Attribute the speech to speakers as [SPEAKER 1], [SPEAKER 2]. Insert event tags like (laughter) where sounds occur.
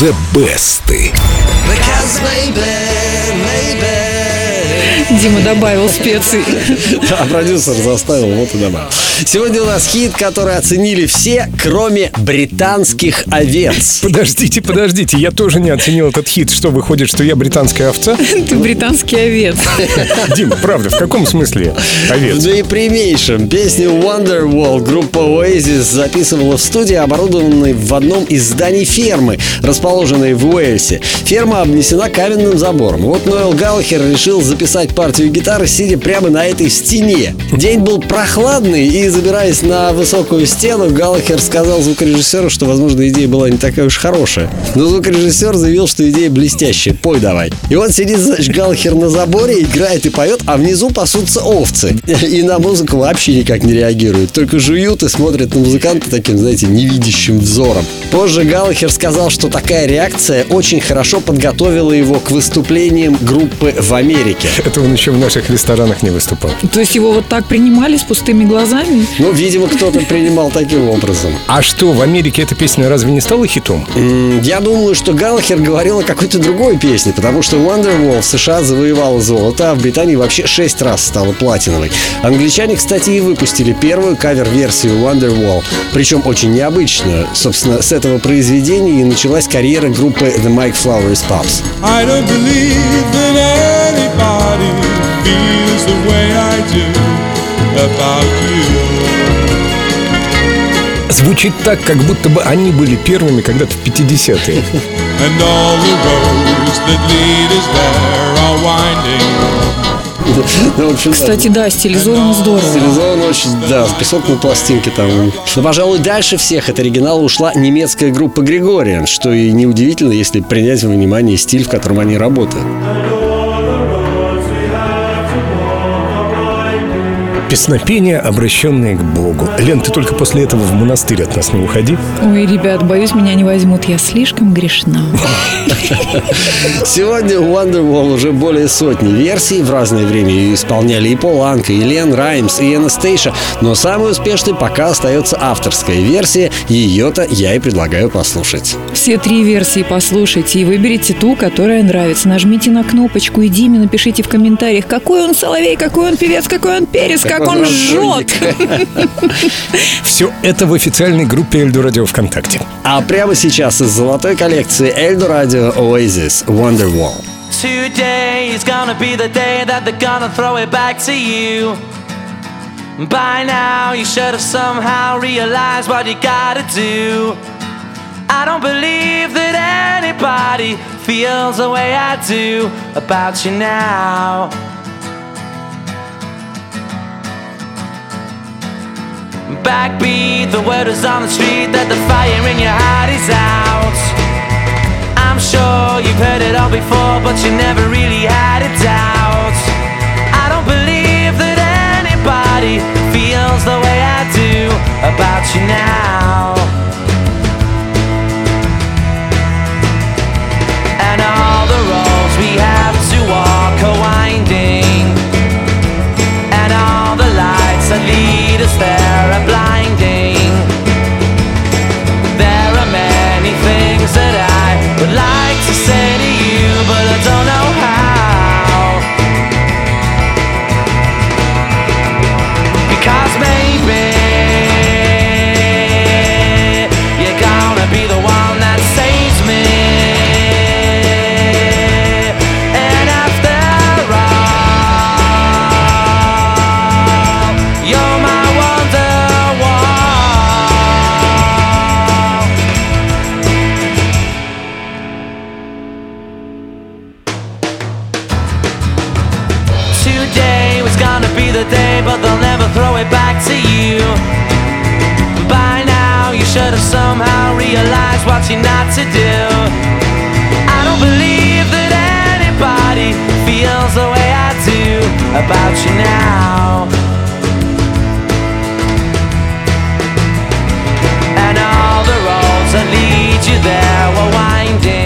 [SPEAKER 1] The Best.
[SPEAKER 2] Because maybe
[SPEAKER 3] Дима добавил специй. (laughs)
[SPEAKER 4] А продюсер заставил, вот и добавил. Сегодня у нас хит, который оценили все, кроме британских овец.
[SPEAKER 1] Подождите, подождите, я тоже не оценил этот хит. Что, выходит, что я британская овца? (laughs)
[SPEAKER 3] Ты британский овец. (laughs)
[SPEAKER 1] Дим, правда, в каком смысле
[SPEAKER 4] В
[SPEAKER 1] овец?
[SPEAKER 4] наипрямейшем песню Wonderwall группа Oasis записывала в студии, оборудованной в одном из зданий фермы, расположенной в Уэльсе. Ферма обнесена каменным забором. Вот Ноэл Галлахер решил записать партию гитары, сидя прямо на этой стене. День был прохладный, и забираясь на высокую стену, Галлахер сказал звукорежиссеру, что, возможно, идея была не такая уж хорошая. Но звукорежиссер заявил, что идея блестящая. Пой давай. И вот сидит, значит, Галлахер на заборе, играет и поет, а внизу пасутся овцы. И на музыку вообще никак не реагируют. Только жуют и смотрят на музыканта таким, знаете, невидящим взором. Позже Галлахер сказал, что такая реакция очень хорошо подготовила его к выступлениям группы в Америке.
[SPEAKER 1] Это он еще в наших ресторанах не выступал.
[SPEAKER 3] То есть его вот так принимали с пустыми глазами?
[SPEAKER 4] Ну, видимо, кто-то принимал таким образом.
[SPEAKER 1] А что, в Америке эта песня разве не стала хитом?
[SPEAKER 4] Я думаю, что Галлахер говорил о какой-то другой песне, потому что Wonderwall в США завоевала золото, а в Британии вообще шесть раз стала платиновой. Англичане, кстати, и выпустили первую кавер-версию Wonderwall, причем очень необычную. Собственно, с этого произведения и началась карьера группы The Mike Flowers Pops.
[SPEAKER 5] I don't believe that anybody feels the way I do about you.
[SPEAKER 1] Звучит так, как будто бы они были первыми когда-то в 50-е. (laughs)
[SPEAKER 5] And all the roads that lead us there are winding.
[SPEAKER 4] Ну, в общем, да.
[SPEAKER 3] Кстати, да, стилизовано здорово.
[SPEAKER 4] Стилизован очень, да, песок на пластинке там. Но, пожалуй, дальше всех от оригинала ушла немецкая группа Григориан, что и неудивительно, если принять во внимание стиль, в котором они работают.
[SPEAKER 1] Песнопение, обращенное к Богу. Лен, ты только после этого в монастырь от нас не уходи.
[SPEAKER 3] Ой, ребят, боюсь, меня не возьмут. Я слишком грешна.
[SPEAKER 4] Сегодня у Wonderwall уже более сотни версий. В разное время ее исполняли и Пол Анка, и Лен Раймс, и Энастейша. Но самой успешной пока остается авторская версия. Ее-то я и предлагаю послушать.
[SPEAKER 3] Все три версии послушайте и выберите ту, которая нравится. Нажмите на кнопочку и Диме напишите в комментариях, какой он соловей, какой он певец, какой он перец, как он жжет.
[SPEAKER 1] Все это в официальной группе Эльду Радио ВКонтакте.
[SPEAKER 4] А прямо сейчас из золотой коллекции Эльдо Радио Oasis Wonderwall.
[SPEAKER 2] Today is gonna be the day that they're gonna throw it back to you. By now, you should have somehow realized what you gotta do. I don't believe that anybody feels the way I do about you now. Backbeat, the word is on the street that the fire in your heart is out. I'm sure you've heard it all before, but you never really had a doubt. I don't believe that anybody feels the way I do about you now. And all the roads we have to walk are winding, and all the lights what you, not to do. I don't believe that anybody feels the way I do about you now. And all the roads that lead you there were winding.